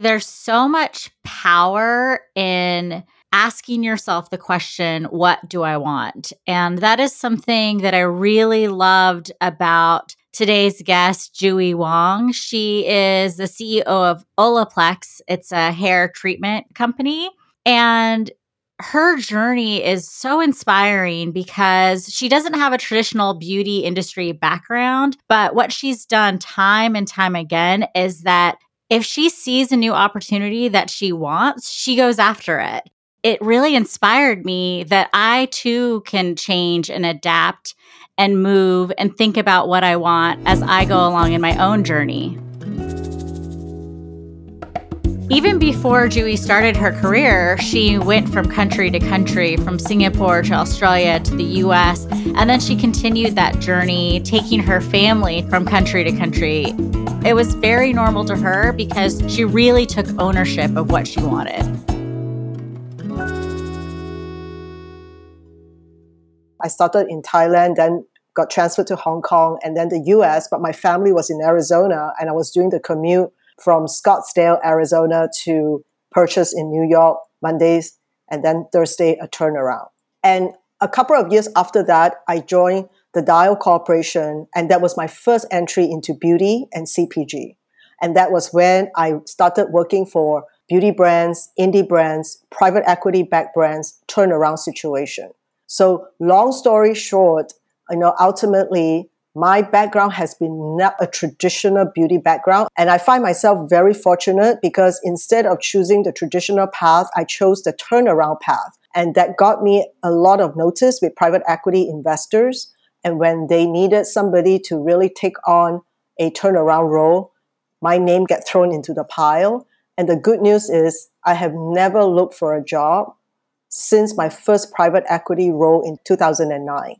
There's so much power in asking yourself the question, What do I want? And that is something that I really loved about today's guest, Julie Wong. She is the CEO of Olaplex, it's a hair treatment company. And her journey is so inspiring because she doesn't have a traditional beauty industry background. But what she's done time and time again is that if she sees a new opportunity that she wants, she goes after it. It really inspired me that I too can change and adapt and move and think about what I want as I go along in my own journey. Even before Julie started her career, she went from country to country, from Singapore to Australia to the US, and then she continued that journey, taking her family from country to country. It was very normal to her because she really took ownership of what she wanted. I started in Thailand, then got transferred to Hong Kong and then the US, but my family was in Arizona and I was doing the commute from Scottsdale, Arizona to purchase in New York Mondays and then Thursday a turnaround. And a couple of years after that, I joined the Dial Corporation, and that was my first entry into beauty and CPG. And that was when I started working for beauty brands, indie brands, private equity backed brands, turnaround situation. So, long story short, you know, ultimately, my background has been not a traditional beauty background. And I find myself very fortunate because instead of choosing the traditional path, I chose the turnaround path. And that got me a lot of notice with private equity investors. And when they needed somebody to really take on a turnaround role, my name get thrown into the pile. And the good news is I have never looked for a job since my first private equity role in 2009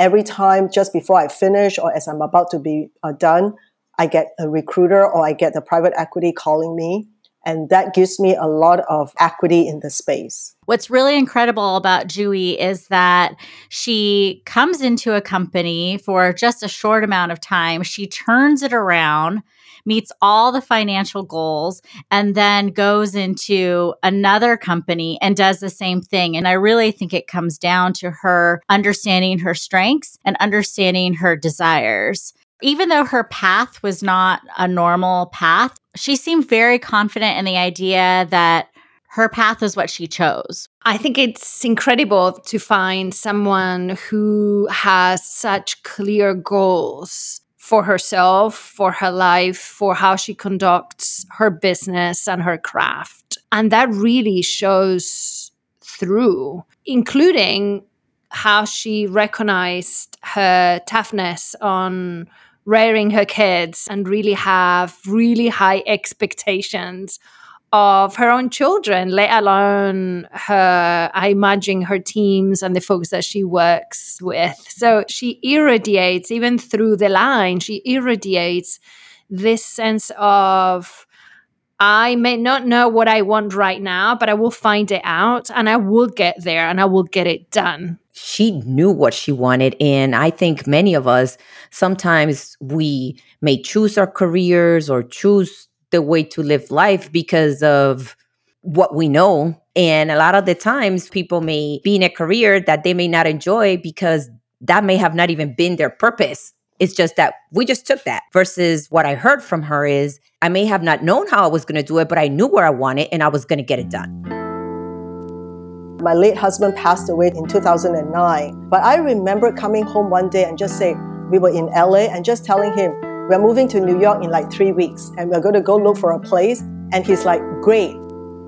every time just before I finish or as I'm about to be uh, done, I get a recruiter or I get the private equity calling me. And that gives me a lot of equity in the space. What's really incredible about Julie is that she comes into a company for just a short amount of time. She turns it around meets all the financial goals, and then goes into another company and does the same thing. And I really think it comes down to her understanding her strengths and understanding her desires. Even though her path was not a normal path, she seemed very confident in the idea that her path is what she chose. I think it's incredible to find someone who has such clear goals for herself, for her life, for how she conducts her business and her craft. And that really shows through, including how she recognized her toughness on rearing her kids and really have really high expectations of her own children, let alone her, I imagine her teams and the folks that she works with. So she irradiates, even through the line, she irradiates this sense of, I may not know what I want right now, but I will find it out and I will get there and I will get it done. She knew what she wanted. And I think many of us sometimes we may choose our careers or choose the way to live life because of what we know. And a lot of the times, people may be in a career that they may not enjoy because that may have not even been their purpose. It's just that we just took that versus what I heard from her is I may have not known how I was going to do it, but I knew where I wanted and I was going to get it done. My late husband passed away in 2009, but I remember coming home one day and just say we were in LA and just telling him, we're moving to New York in like three weeks and we're going to go look for a place. And he's like, Great,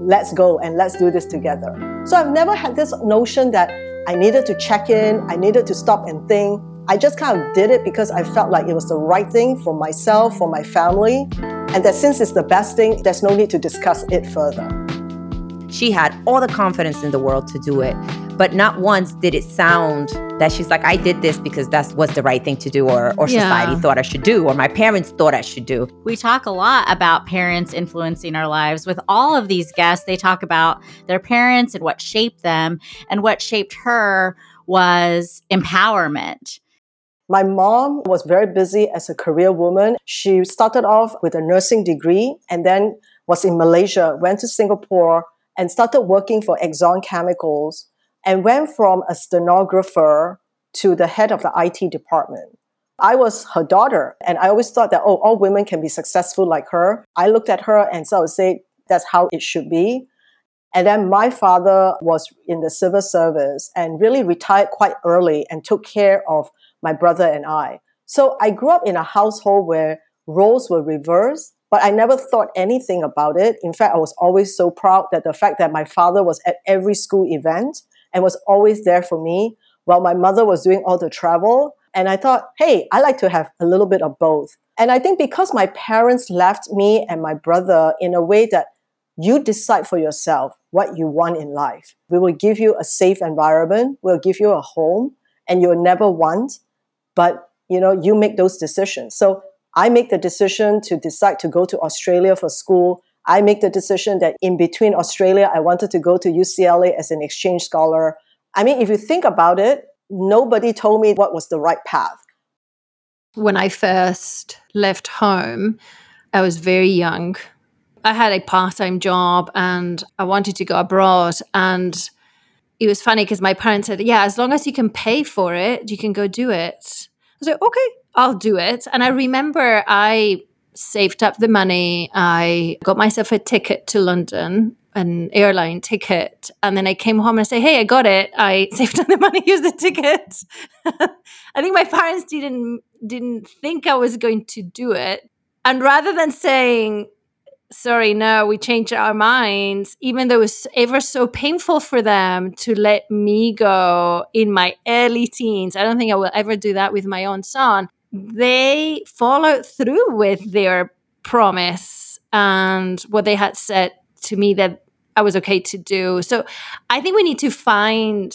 let's go and let's do this together. So I've never had this notion that I needed to check in, I needed to stop and think. I just kind of did it because I felt like it was the right thing for myself, for my family, and that since it's the best thing, there's no need to discuss it further. She had all the confidence in the world to do it, but not once did it sound that she's like, I did this because that's was the right thing to do, or, or yeah. society thought I should do, or my parents thought I should do. We talk a lot about parents influencing our lives. With all of these guests, they talk about their parents and what shaped them, and what shaped her was empowerment. My mom was very busy as a career woman. She started off with a nursing degree and then was in Malaysia, went to Singapore and started working for Exxon Chemicals and went from a stenographer to the head of the IT department. I was her daughter, and I always thought that, oh, all women can be successful like her. I looked at her and so I would say, that's how it should be. And then my father was in the civil service and really retired quite early and took care of my brother and I. So I grew up in a household where roles were reversed, but I never thought anything about it. In fact, I was always so proud that the fact that my father was at every school event and was always there for me while my mother was doing all the travel. And I thought, hey, I like to have a little bit of both. And I think because my parents left me and my brother in a way that you decide for yourself what you want in life. We will give you a safe environment, we'll give you a home, and you'll never want, but you know, you make those decisions. So I make the decision to decide to go to Australia for school. I make the decision that in between Australia, I wanted to go to UCLA as an exchange scholar. I mean, if you think about it, nobody told me what was the right path. When I first left home, I was very young. I had a part time job and I wanted to go abroad. And it was funny because my parents said, Yeah, as long as you can pay for it, you can go do it. I was like, Okay, I'll do it. And I remember I saved up the money. I got myself a ticket to London, an airline ticket. And then I came home and I say, Hey, I got it. I saved up the money, use the ticket. I think my parents didn't didn't think I was going to do it. And rather than saying, sorry, no, we changed our minds, even though it was ever so painful for them to let me go in my early teens. I don't think I will ever do that with my own son. They followed through with their promise and what they had said to me that I was okay to do. So I think we need to find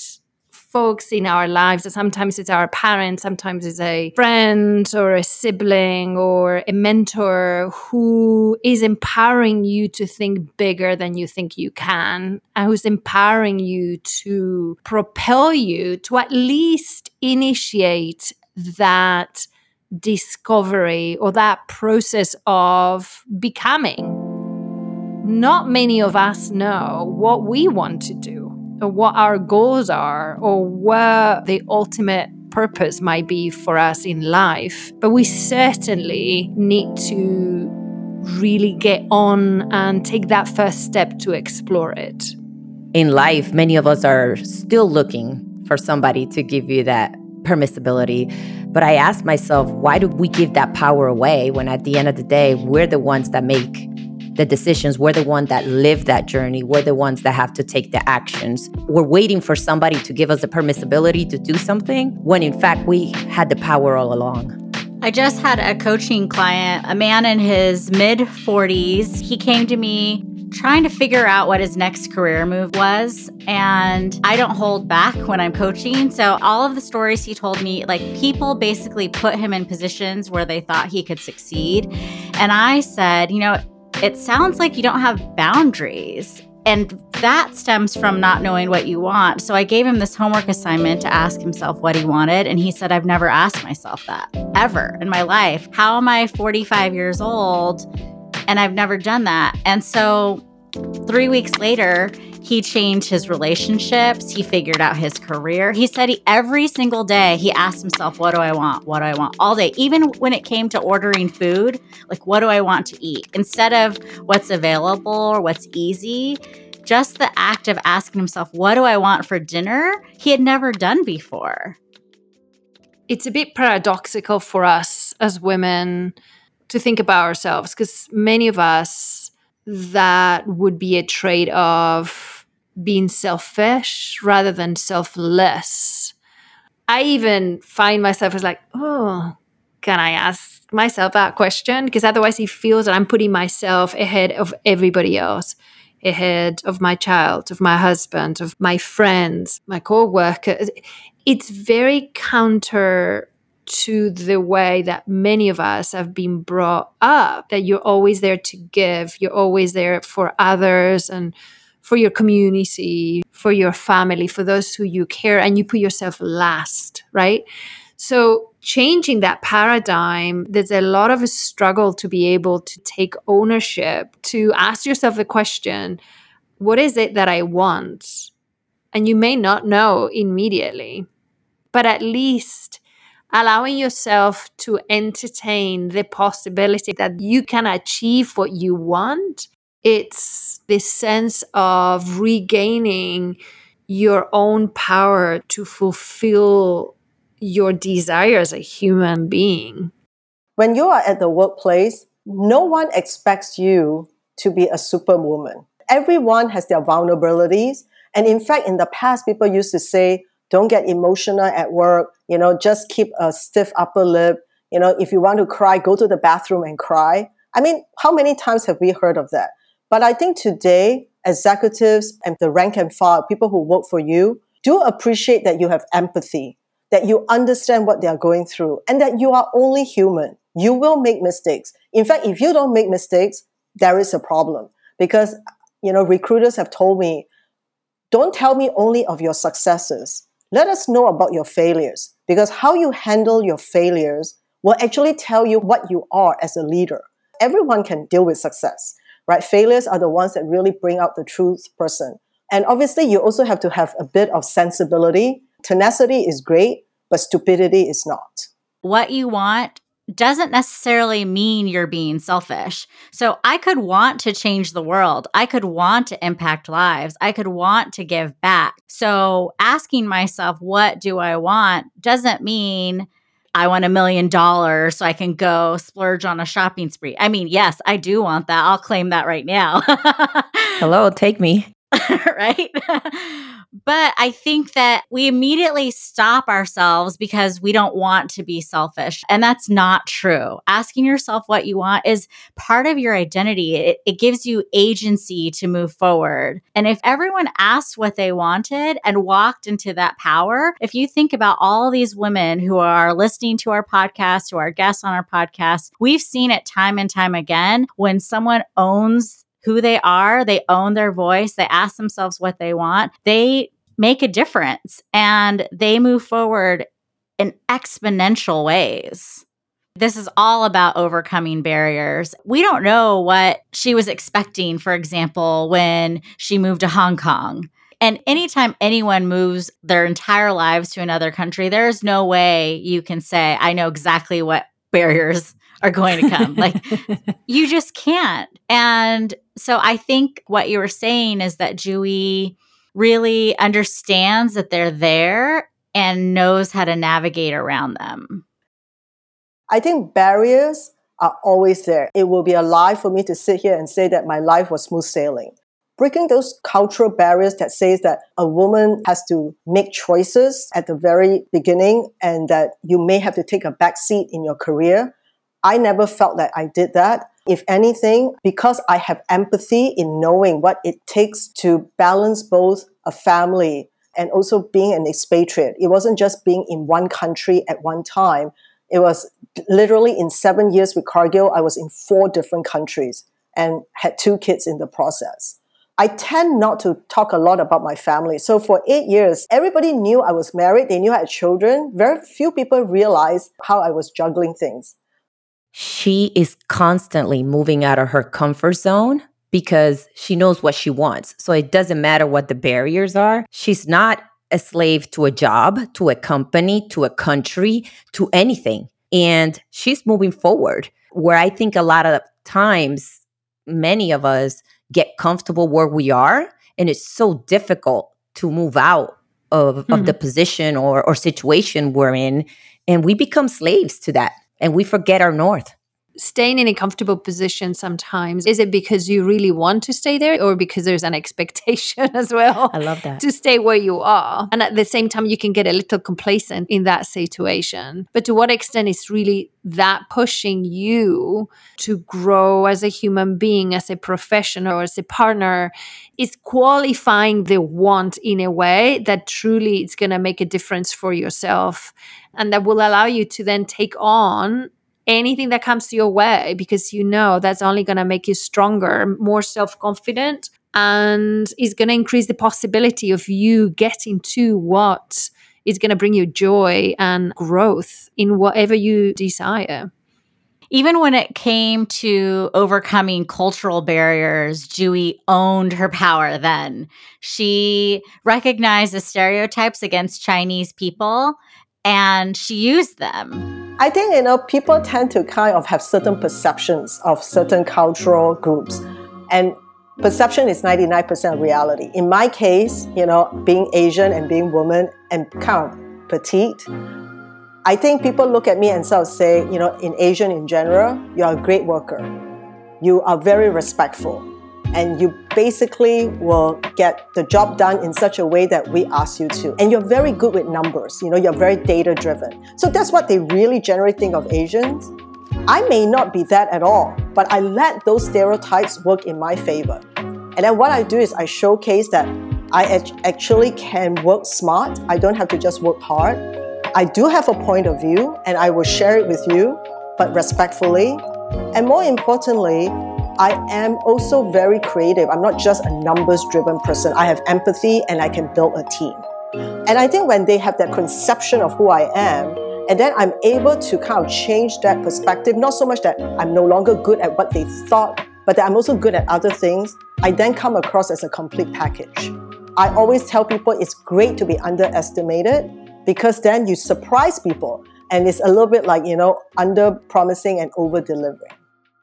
folks in our lives. Sometimes it's our parents, sometimes it's a friend or a sibling or a mentor who is empowering you to think bigger than you think you can, and who's empowering you to propel you to at least initiate that discovery or that process of becoming. Not many of us know what we want to do or what our goals are or what the ultimate purpose might be for us in life. But we certainly need to really get on and take that first step to explore it. In life, many of us are still looking for somebody to give you that permissibility. But I ask myself, why do we give that power away when at the end of the day, we're the ones that make the decisions. We're the ones that live that journey. We're the ones that have to take the actions. We're waiting for somebody to give us the permissibility to do something when in fact we had the power all along. I just had a coaching client, a man in his mid 40s. He came to me trying to figure out what his next career move was. And I don't hold back when I'm coaching. So, all of the stories he told me, like people basically put him in positions where they thought he could succeed. And I said, you know, it sounds like you don't have boundaries. And that stems from not knowing what you want. So I gave him this homework assignment to ask himself what he wanted. And he said, I've never asked myself that ever in my life. How am I 45 years old and I've never done that? And so three weeks later, he changed his relationships. He figured out his career. He said he, every single day he asked himself, What do I want? What do I want? All day. Even when it came to ordering food, like, What do I want to eat? Instead of what's available or what's easy, just the act of asking himself, What do I want for dinner? he had never done before. It's a bit paradoxical for us as women to think about ourselves because many of us that would be a trait of being selfish rather than selfless. I even find myself as like, oh, can I ask myself that question? Because otherwise, it feels that I'm putting myself ahead of everybody else, ahead of my child, of my husband, of my friends, my co-workers. It's very counter to the way that many of us have been brought up that you're always there to give you're always there for others and for your community, for your family, for those who you care, and you put yourself last, right? So, changing that paradigm, there's a lot of a struggle to be able to take ownership, to ask yourself the question, what is it that I want? And you may not know immediately, but at least allowing yourself to entertain the possibility that you can achieve what you want. It's this sense of regaining your own power to fulfill your desire as a human being. When you are at the workplace, no one expects you to be a superwoman. Everyone has their vulnerabilities. And in fact, in the past, people used to say, don't get emotional at work, you know, just keep a stiff upper lip. You know, if you want to cry, go to the bathroom and cry. I mean, how many times have we heard of that? But I think today, executives and the rank and file, people who work for you, do appreciate that you have empathy that you understand what they are going through and that you are only human. You will make mistakes. In fact, if you don't make mistakes, there is a problem because, you know, recruiters have told me, don't tell me only of your successes. Let us know about your failures because how you handle your failures will actually tell you what you are as a leader. Everyone can deal with success, right? Failures are the ones that really bring out the truth person. And obviously, you also have to have a bit of sensibility tenacity is great, but stupidity is not. What you want doesn't necessarily mean you're being selfish. So I could want to change the world. I could want to impact lives. I could want to give back. So asking myself, what do I want doesn't mean I want a million dollars so I can go splurge on a shopping spree. I mean, yes, I do want that. I'll claim that right now. Hello, take me. right? but I think that we immediately stop ourselves because we don't want to be selfish. And that's not true. Asking yourself what you want is part of your identity, it, it gives you agency to move forward. And if everyone asked what they wanted and walked into that power, if you think about all these women who are listening to our podcast, who are guests on our podcast, we've seen it time and time again when someone owns who they are, they own their voice, they ask themselves what they want, they make a difference and they move forward in exponential ways. This is all about overcoming barriers. We don't know what she was expecting, for example, when she moved to Hong Kong. And anytime anyone moves their entire lives to another country, there's no way you can say, I know exactly what barriers are going to come. like, you just can't. And so I think what you were saying is that JuE really understands that they're there and knows how to navigate around them. I think barriers are always there. It will be a lie for me to sit here and say that my life was smooth sailing. Breaking those cultural barriers that says that a woman has to make choices at the very beginning and that you may have to take a back seat in your career. I never felt that I did that. If anything, because I have empathy in knowing what it takes to balance both a family and also being an expatriate. It wasn't just being in one country at one time. It was literally in seven years with Cargill, I was in four different countries and had two kids in the process. I tend not to talk a lot about my family. So for eight years, everybody knew I was married. They knew I had children. Very few people realized how I was juggling things she is constantly moving out of her comfort zone because she knows what she wants. So it doesn't matter what the barriers are. She's not a slave to a job, to a company, to a country, to anything. And she's moving forward. Where I think a lot of times, many of us get comfortable where we are, and it's so difficult to move out of, mm-hmm. of the mm-hmm. position or, or situation we're in. And we become slaves to that and we forget our north staying in a comfortable position sometimes is it because you really want to stay there or because there's an expectation as well i love that. to stay where you are? And at the same time you can get a little complacent in that situation. But to what extent is really that pushing you to grow as a human being as a professional or as a partner is qualifying the want in a way that truly it's going to make a difference for yourself and that will allow you to then take on anything that comes your way because you know that's only going to make you stronger, more self confident, and is going to increase the possibility of you getting to what is going to bring you joy and growth in whatever you desire even when it came to overcoming cultural barriers, JuE owned her power then. She recognized the stereotypes against Chinese people and she used them. I think, you know, people tend to kind of have certain perceptions of certain cultural groups. And perception is 99% reality. In my case, you know, being Asian and being woman and kind of petite, I think people look at me and sort of say, you know, in Asian in general, you're a great worker. You are very respectful. And you basically will get the job done in such a way that we ask you to. And you're very good with numbers. You know, you're very data driven. So that's what they really generally think of Asians. I may not be that at all, but I let those stereotypes work in my favor. And then what I do is I showcase that I actually can work smart. I don't have to just work hard. I do have a point of view and I will share it with you, but respectfully. And more importantly, I am also very creative. I'm not just a numbers driven person. I have empathy and I can build a team. And I think when they have that conception of who I am, and then I'm able to kind of change that perspective, not so much that I'm no longer good at what they thought, but that I'm also good at other things, I then come across as a complete package. I always tell people it's great to be underestimated because then you surprise people and it's a little bit like, you know, under promising and over delivering.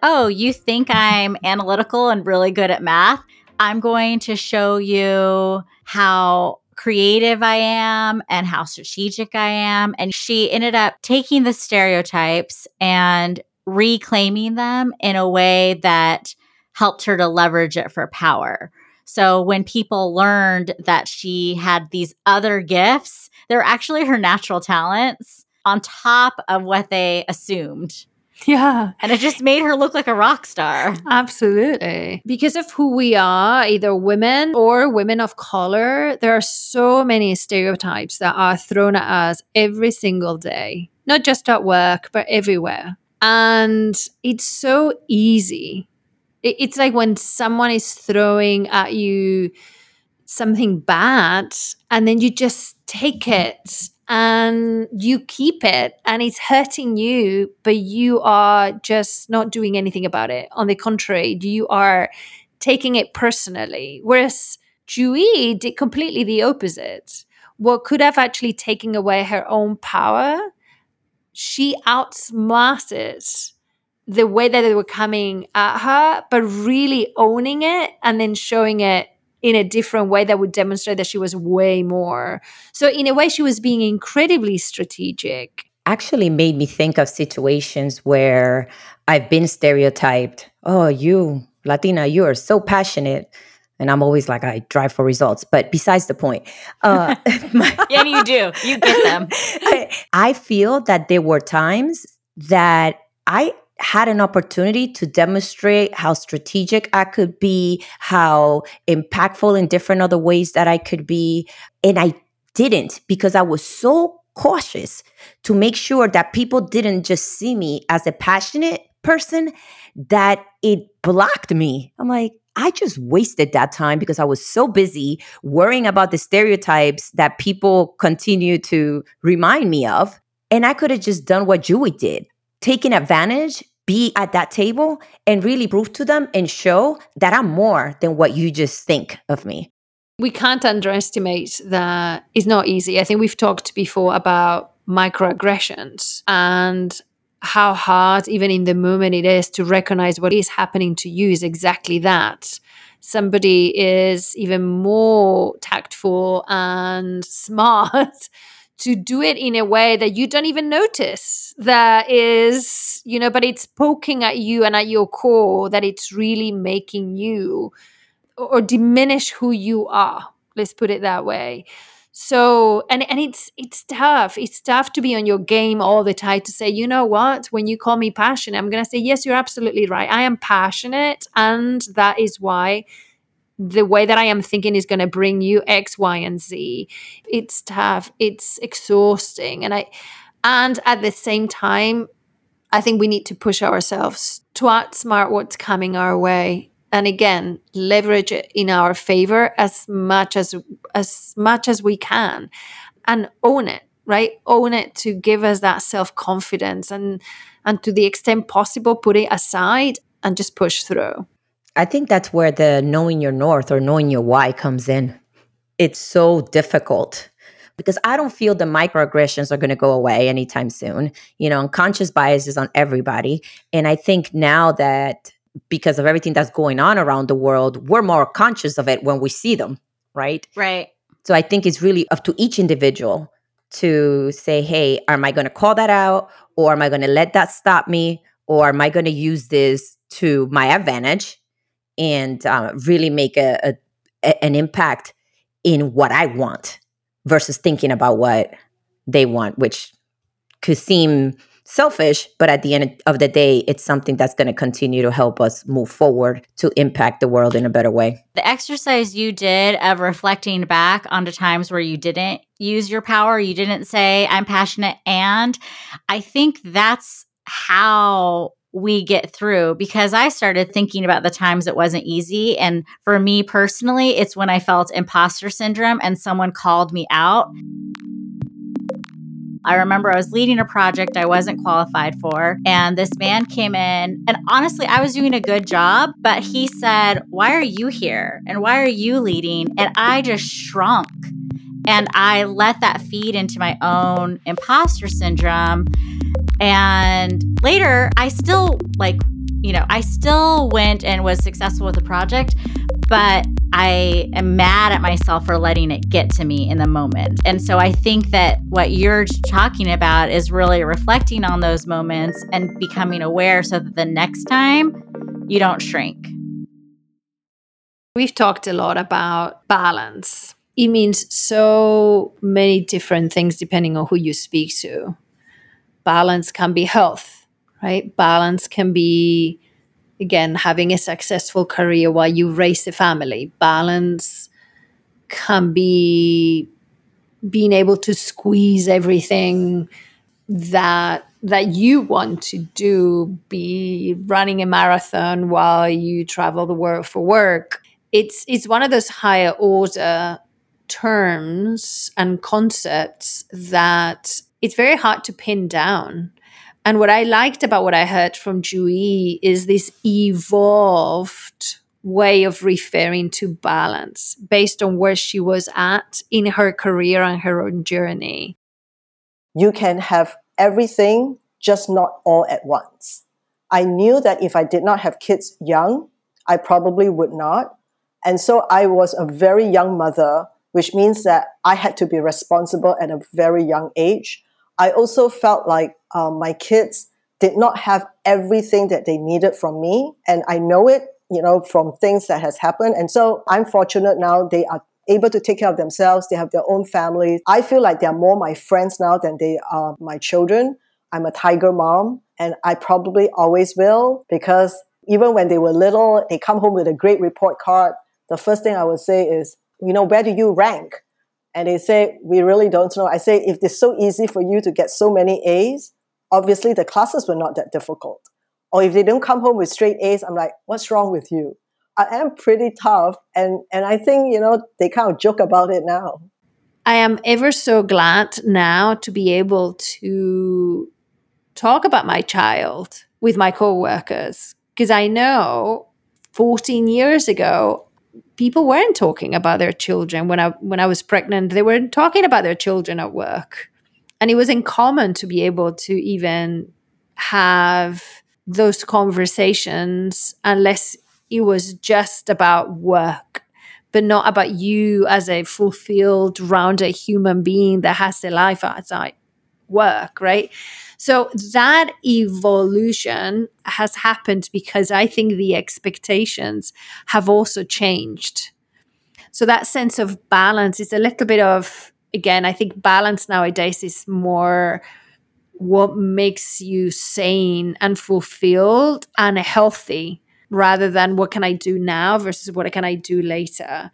Oh, you think I'm analytical and really good at math? I'm going to show you how creative I am and how strategic I am. And she ended up taking the stereotypes and reclaiming them in a way that helped her to leverage it for power. So when people learned that she had these other gifts, they're actually her natural talents on top of what they assumed. Yeah. And it just made her look like a rock star. Absolutely. Because of who we are, either women or women of color, there are so many stereotypes that are thrown at us every single day, not just at work, but everywhere. And it's so easy it's like when someone is throwing at you something bad and then you just take it and you keep it and it's hurting you but you are just not doing anything about it. On the contrary you are taking it personally. Whereas JuE did completely the opposite. What could have actually taken away her own power she outsmarted the way that they were coming at her, but really owning it and then showing it in a different way that would demonstrate that she was way more. So, in a way, she was being incredibly strategic. Actually, made me think of situations where I've been stereotyped. Oh, you, Latina, you are so passionate. And I'm always like, I drive for results. But besides the point, uh, my, and you do, you get them. I, I feel that there were times that I had an opportunity to demonstrate how strategic I could be, how impactful in different other ways that I could be. And I didn't because I was so cautious to make sure that people didn't just see me as a passionate person, that it blocked me. I'm like, I just wasted that time because I was so busy worrying about the stereotypes that people continue to remind me of. And I could have just done what JuE did taking advantage, be at that table and really prove to them and show that I'm more than what you just think of me. We can't underestimate that it's not easy. I think we've talked before about microaggressions and how hard, even in the moment, it is to recognize what is happening to you is exactly that. Somebody is even more tactful and smart to do it in a way that you don't even notice that is you know but it's poking at you and at your core that it's really making you or diminish who you are let's put it that way. So and and it's it's tough. It's tough to be on your game all the time to say you know what? When you call me passionate i'm going to say yes you're absolutely right. I am passionate and that is why the way that I am thinking is going to bring you X, Y, and Z. It's tough. It's exhausting. And I, and at the same time, I think we need to push ourselves to outsmart what's coming our way. And again, leverage it in our favor as much as as much as we can. and own it, right? Own it to give us that self-confidence and and to the extent possible put it aside and just push through. I think that's where the knowing your north or knowing your why comes in. It's so difficult because I don't feel the microaggressions are going to go away anytime soon. You know, unconscious bias is on everybody. And I think now that because of everything that's going on around the world, we're more conscious of it when we see them, right? Right. So I think it's really up to each individual to say, hey, am I going to call that out or am I going to let that stop me or am I going to use this to my advantage and uh, really make a, a, an impact in what I want versus thinking about what they want, which could seem selfish, but at the end of the day, it's something that's going to continue to help us move forward to impact the world in a better way. The exercise you did of reflecting back onto times where you didn't use your power, you didn't say, I'm passionate, and I think that's how we get through because I started thinking about the times it wasn't easy. And for me personally, it's when I felt imposter syndrome and someone called me out. I remember I was leading a project I wasn't qualified for, and this man came in. And honestly, I was doing a good job, but he said, Why are you here? And why are you leading? And I just shrunk. And I let that feed into my own imposter syndrome. And later, I still like, you know, I still went and was successful with the project, but I am mad at myself for letting it get to me in the moment. And so I think that what you're talking about is really reflecting on those moments and becoming aware so that the next time you don't shrink. We've talked a lot about balance. It means so many different things depending on who you speak to balance can be health, right? Balance can be, again, having a successful career while you raise a family. Balance can be being able to squeeze everything that that you want to do be running a marathon while you travel the world for work it's it's one of those higher order terms and concepts that it's very hard to pin down. And what I liked about what I heard from JuE is this evolved way of referring to balance based on where she was at in her career and her own journey. You can have everything, just not all at once. I knew that if I did not have kids young, I probably would not. And so I was a very young mother, which means that I had to be responsible at a very young age. I also felt like um, my kids did not have everything that they needed from me. And I know it, you know, from things that has happened. And so I'm fortunate now they are able to take care of themselves. They have their own families. I feel like they're more my friends now than they are my children. I'm a tiger mom and I probably always will because even when they were little, they come home with a great report card. The first thing I would say is, you know, where do you rank? And they say, we really don't know. I say, if it's so easy for you to get so many A's, obviously the classes were not that difficult. Or if they don't come home with straight A's, I'm like, what's wrong with you? I am pretty tough. And, and I think, you know, they kind of joke about it now. I am ever so glad now to be able to talk about my child with my coworkers because I know 14 years ago people weren't talking about their children when I when I was pregnant. They weren't talking about their children at work. And it was uncommon to be able to even have those conversations unless it was just about work, but not about you as a fulfilled, rounded human being that has a life outside work, right? So that evolution has happened because I think the expectations have also changed. So that sense of balance is a little bit of, again, I think balance nowadays is more what makes you sane and fulfilled and healthy rather than what can I do now versus what can I do later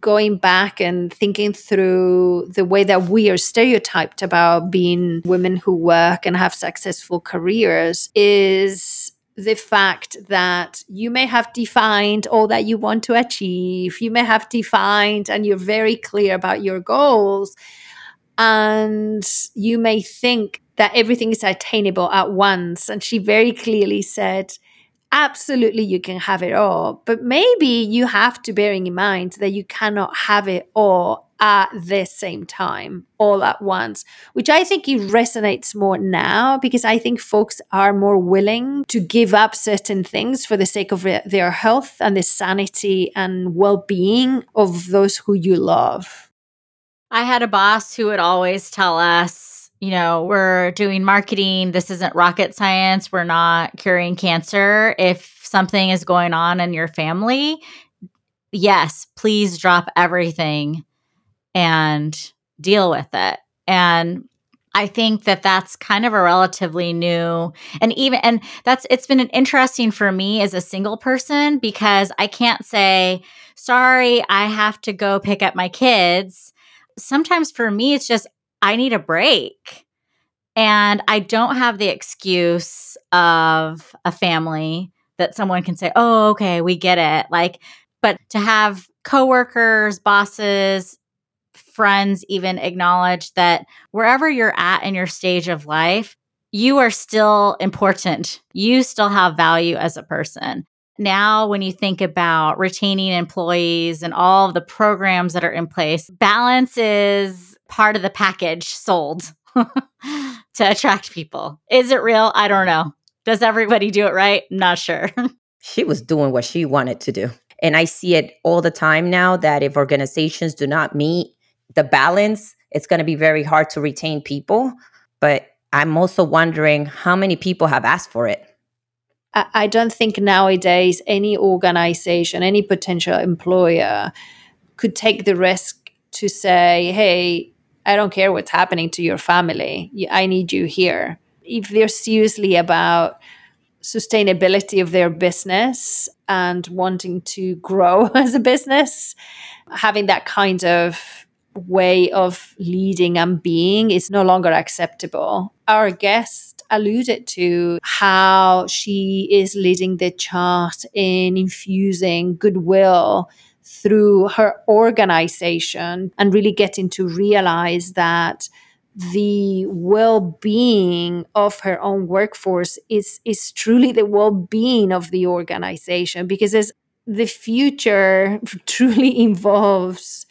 going back and thinking through the way that we are stereotyped about being women who work and have successful careers is the fact that you may have defined all that you want to achieve. You may have defined and you're very clear about your goals. And you may think that everything is attainable at once. And she very clearly said, absolutely you can have it all but maybe you have to bearing in mind that you cannot have it all at the same time all at once which i think it resonates more now because i think folks are more willing to give up certain things for the sake of their health and the sanity and well-being of those who you love. I had a boss who would always tell us you know, we're doing marketing. This isn't rocket science. We're not curing cancer. If something is going on in your family, yes, please drop everything and deal with it. And I think that that's kind of a relatively new and even and that's it's been interesting for me as a single person because I can't say sorry I have to go pick up my kids. Sometimes for me it's just I need a break. And I don't have the excuse of a family that someone can say, oh, okay, we get it. Like, but to have coworkers, bosses, friends even acknowledge that wherever you're at in your stage of life, you are still important. You still have value as a person. Now, when you think about retaining employees and all of the programs that are in place, balance is part of the package sold to attract people. Is it real? I don't know. Mm-hmm. Does everybody do it right? Not sure. she was doing what she wanted to do. And I see it all the time now that if organizations do not meet the balance, it's going to be very hard to retain people. But I'm also wondering how many people have asked for it. I don't think nowadays any organization, any potential employer could take the risk to say, hey, I don't care what's happening to your family. I need you here. If they're seriously about sustainability of their business and wanting to grow as a business, having that kind of way of leading and being is no longer acceptable. Our guest alluded to how she is leading the chart in infusing goodwill through her organization and really getting to realize that the well-being of her own workforce is is truly the well-being of the organization because as the future truly involves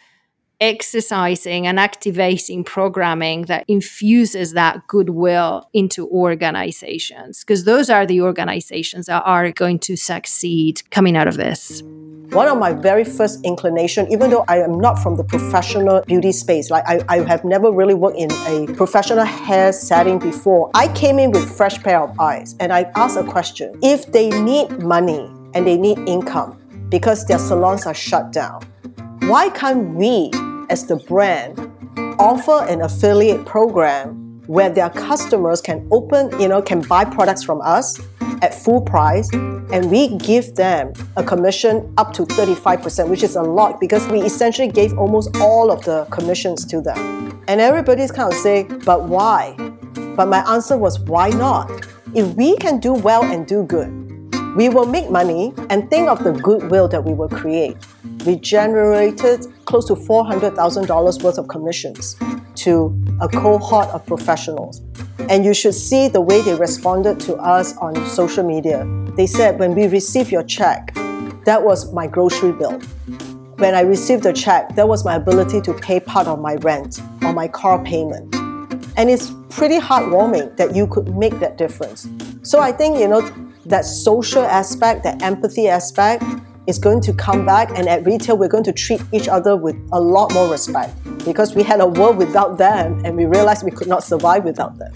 exercising and activating programming that infuses that goodwill into organizations because those are the organizations that are going to succeed coming out of this. One of my very first inclination even though i am not from the professional beauty space like i, I have never really worked in a professional hair setting before i came in with fresh pair of eyes and i asked a question. If they need money and they need income because their salons are shut down why can't we as the brand offer an affiliate program where their customers can open, you know, can buy products from us at full price and we give them a commission up to 35%, which is a lot because we essentially gave almost all of the commissions to them. And everybody's kind of saying, but why? But my answer was, why not? If we can do well and do good, we will make money and think of the goodwill that we will create. We generated close to $400,000 worth of commissions to a cohort of professionals. And you should see the way they responded to us on social media. They said, when we received your check, that was my grocery bill. When I received the check, that was my ability to pay part of my rent or my car payment. And it's pretty heartwarming that you could make that difference. So I think, you know, that social aspect, that empathy aspect is going to come back. And at retail, we're going to treat each other with a lot more respect because we had a world without them and we realized we could not survive without them.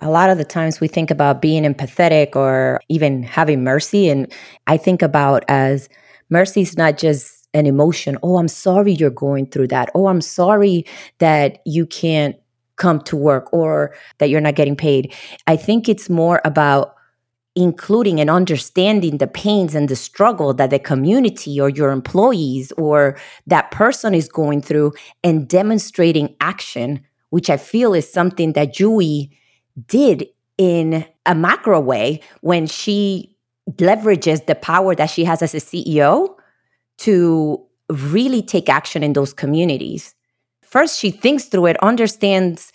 A lot of the times we think about being empathetic or even having mercy. And I think about as mercy is not just an emotion. Oh, I'm sorry you're going through that. Oh, I'm sorry that you can't come to work or that you're not getting paid. I think it's more about including and understanding the pains and the struggle that the community or your employees or that person is going through and demonstrating action, which I feel is something that JuE did in a macro way when she leverages the power that she has as a CEO to really take action in those communities. first she thinks through it, understands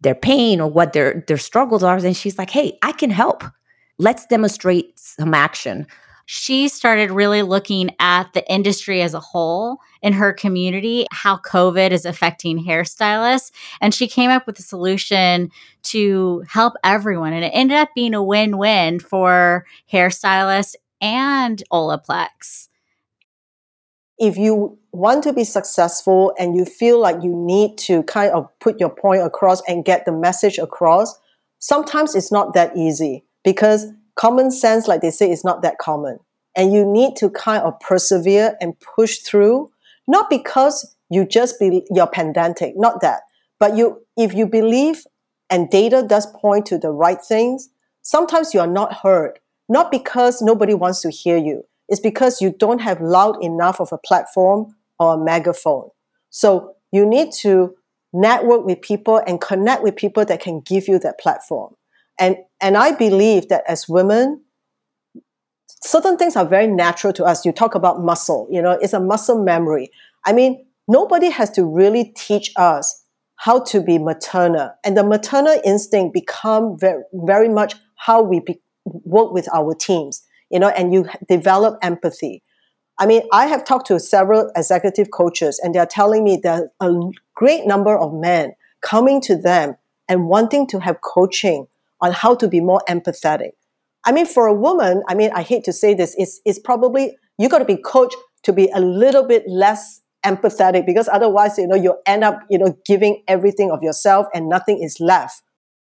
their pain or what their their struggles are, and she's like, "Hey, I can help. Let's demonstrate some action." She started really looking at the industry as a whole in her community, how COVID is affecting hairstylists. And she came up with a solution to help everyone. And it ended up being a win win for hairstylists and Olaplex. If you want to be successful and you feel like you need to kind of put your point across and get the message across, sometimes it's not that easy because common sense, like they say, is not that common. And you need to kind of persevere and push through, not because you just be you're pedantic, not that. But you if you believe and data does point to the right things, sometimes you are not heard. Not because nobody wants to hear you. It's because you don't have loud enough of a platform or a megaphone. So you need to network with people and connect with people that can give you that platform. And and I believe that as women, certain things are very natural to us. You talk about muscle, you know, it's a muscle memory. I mean, nobody has to really teach us how to be maternal. And the maternal instinct become very, very much how we be, work with our teams, you know, and you develop empathy. I mean, I have talked to several executive coaches, and they're telling me that a great number of men coming to them and wanting to have coaching on how to be more empathetic. I mean, for a woman, I mean, I hate to say this, it's, it's probably, you got to be coached to be a little bit less empathetic because otherwise, you know, you end up, you know, giving everything of yourself and nothing is left.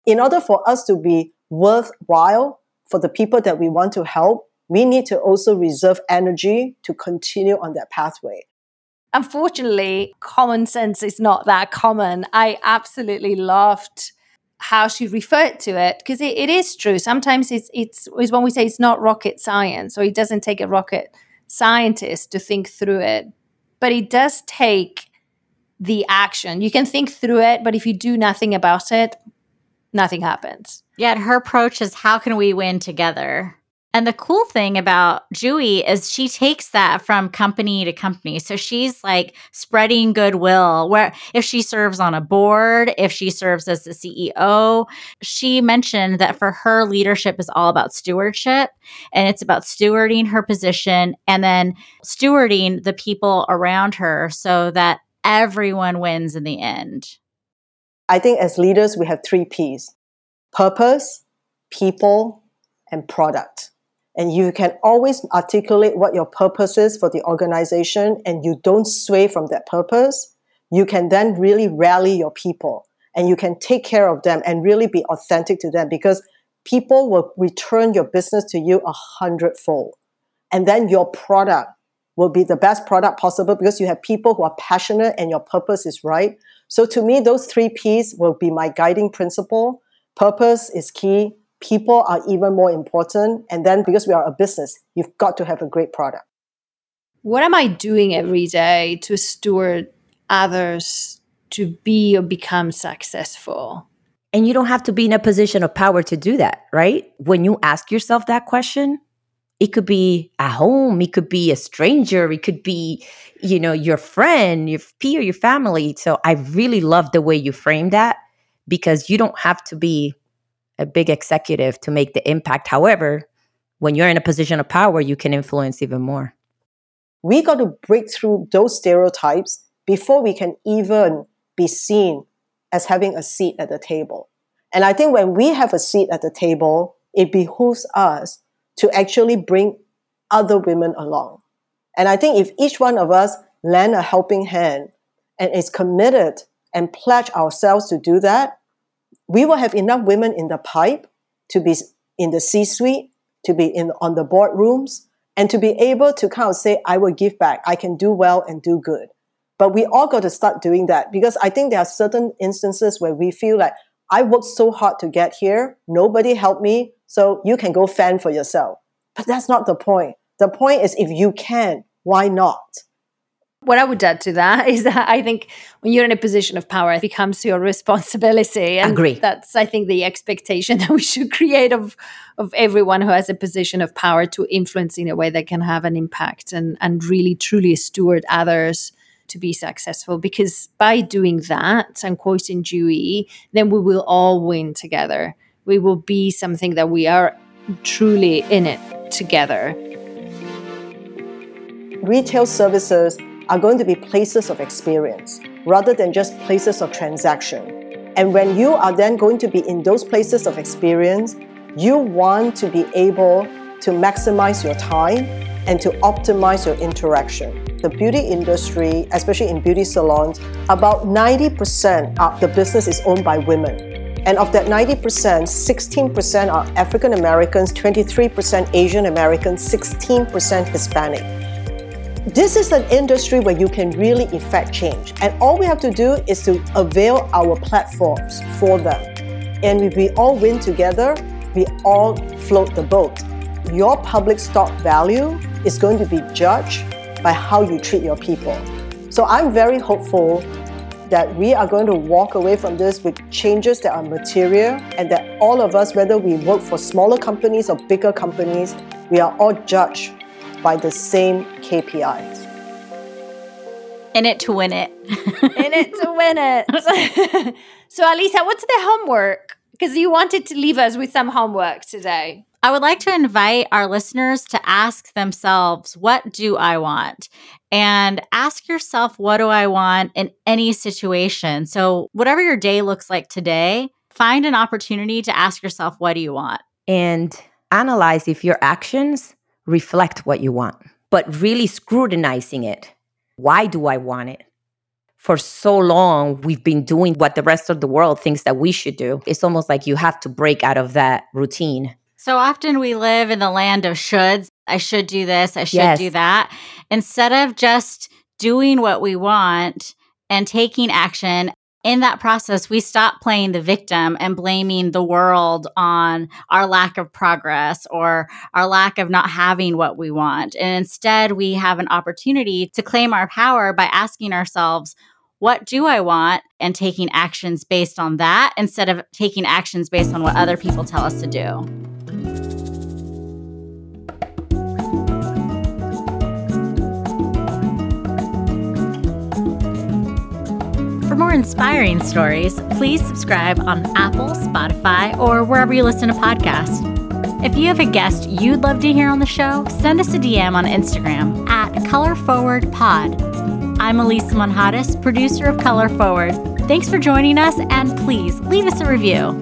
In order for us to be worthwhile for the people that we want to help, we need to also reserve energy to continue on that pathway. Unfortunately, common sense is not that common. I absolutely loved how she referred to it because it, it is true. Sometimes it's it's is when we say it's not rocket science, or it doesn't take a rocket scientist to think through it, but it does take the action. You can think through it, but if you do nothing about it, nothing happens. Yet her approach is how can we win together? And the cool thing about JuE is she takes that from company to company. So she's like spreading goodwill where if she serves on a board, if she serves as the CEO, she mentioned that for her leadership is all about stewardship and it's about stewarding her position and then stewarding the people around her so that everyone wins in the end. I think as leaders, we have three P's purpose, people, and product and you can always articulate what your purpose is for the organization and you don't sway from that purpose, you can then really rally your people and you can take care of them and really be authentic to them because people will return your business to you a hundredfold. And then your product will be the best product possible because you have people who are passionate and your purpose is right. So to me, those three P's will be my guiding principle. Purpose is key people are even more important. And then because we are a business, you've got to have a great product. What am I doing every day to steward others to be or become successful? And you don't have to be in a position of power to do that, right? When you ask yourself that question, it could be at home, it could be a stranger, it could be, you know, your friend, your peer, your family. So I really love the way you frame that because you don't have to be a big executive to make the impact. However, when you're in a position of power, you can influence even more. We got to break through those stereotypes before we can even be seen as having a seat at the table. And I think when we have a seat at the table, it behooves us to actually bring other women along. And I think if each one of us lend a helping hand and is committed and pledge ourselves to do that, we will have enough women in the pipe to be in the C-suite, to be in on the boardrooms, and to be able to kind of say, I will give back. I can do well and do good. But we all got to start doing that because I think there are certain instances where we feel like I worked so hard to get here, nobody helped me, so you can go fend for yourself. But that's not the point. The point is if you can, why not? What I would add to that is that I think when you're in a position of power, it becomes your responsibility. And Agree. That's I think the expectation that we should create of of everyone who has a position of power to influence in a way that can have an impact and and really truly steward others to be successful because by doing that and quoting JuE, then we will all win together. We will be something that we are truly in it together. Retail services are going to be places of experience rather than just places of transaction. And when you are then going to be in those places of experience, you want to be able to maximize your time and to optimize your interaction. The beauty industry, especially in beauty salons, about 90% of the business is owned by women. And of that 90%, 16% are African Americans, 23% Asian Americans, 16% Hispanic this is an industry where you can really effect change. And all we have to do is to avail our platforms for them. And if we all win together, we all float the boat. Your public stock value is going to be judged by how you treat your people. So I'm very hopeful that we are going to walk away from this with changes that are material and that all of us, whether we work for smaller companies or bigger companies, we are all judged by the same KPIs. In it to win it. In it to win it. so, Alisa, what's the homework? Because you wanted to leave us with some homework today. I would like to invite our listeners to ask themselves, what do I want? And ask yourself, what do I want in any situation? So, whatever your day looks like today, find an opportunity to ask yourself, what do you want? And analyze if your actions reflect what you want, but really scrutinizing it. Why do I want it? For so long, we've been doing what the rest of the world thinks that we should do. It's almost like you have to break out of that routine. So often we live in the land of shoulds. I should do this, I should Yes. do that. Instead of just doing what we want and taking action, in that process, we stop playing the victim and blaming the world on our lack of progress or our lack of not having what we want. And instead, we have an opportunity to claim our power by asking ourselves, what do I want? And taking actions based on that instead of taking actions based on what other people tell us to do. For more inspiring stories, please subscribe on Apple, Spotify, or wherever you listen to podcasts. If you have a guest you'd love to hear on the show, send us a DM on Instagram at ColorForwardPod. I'm Elisa Monjadas, producer of Color Forward. Thanks for joining us, and please leave us a review.